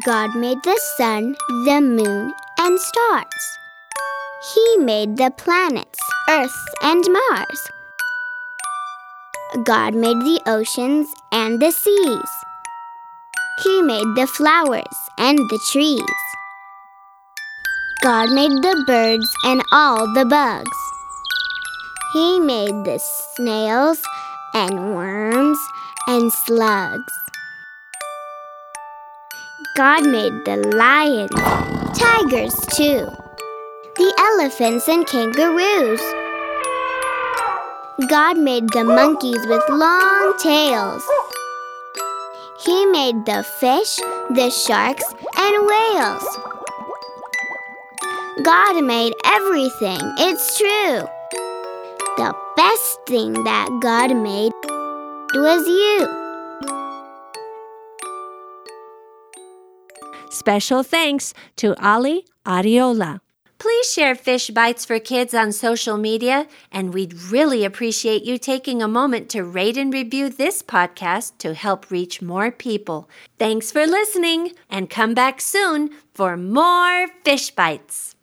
God made the sun, the moon, and stars. He made the planets, Earth and Mars. God made the oceans and the seas. He made the flowers and the trees. God made the birds and all the bugs. He made the snails and worms and slugs. God made the lions, tigers too, the elephants and kangaroos. God made the monkeys with long tails. He made the fish, the sharks, and whales. God made everything, it's true. The best thing that God made was you. Special thanks to Ally Ariola. Please share Fish Bites for Kids on social media, and we'd really appreciate you taking a moment to rate and review this podcast to help reach more people. Thanks for listening, and come back soon for more Fish Bites.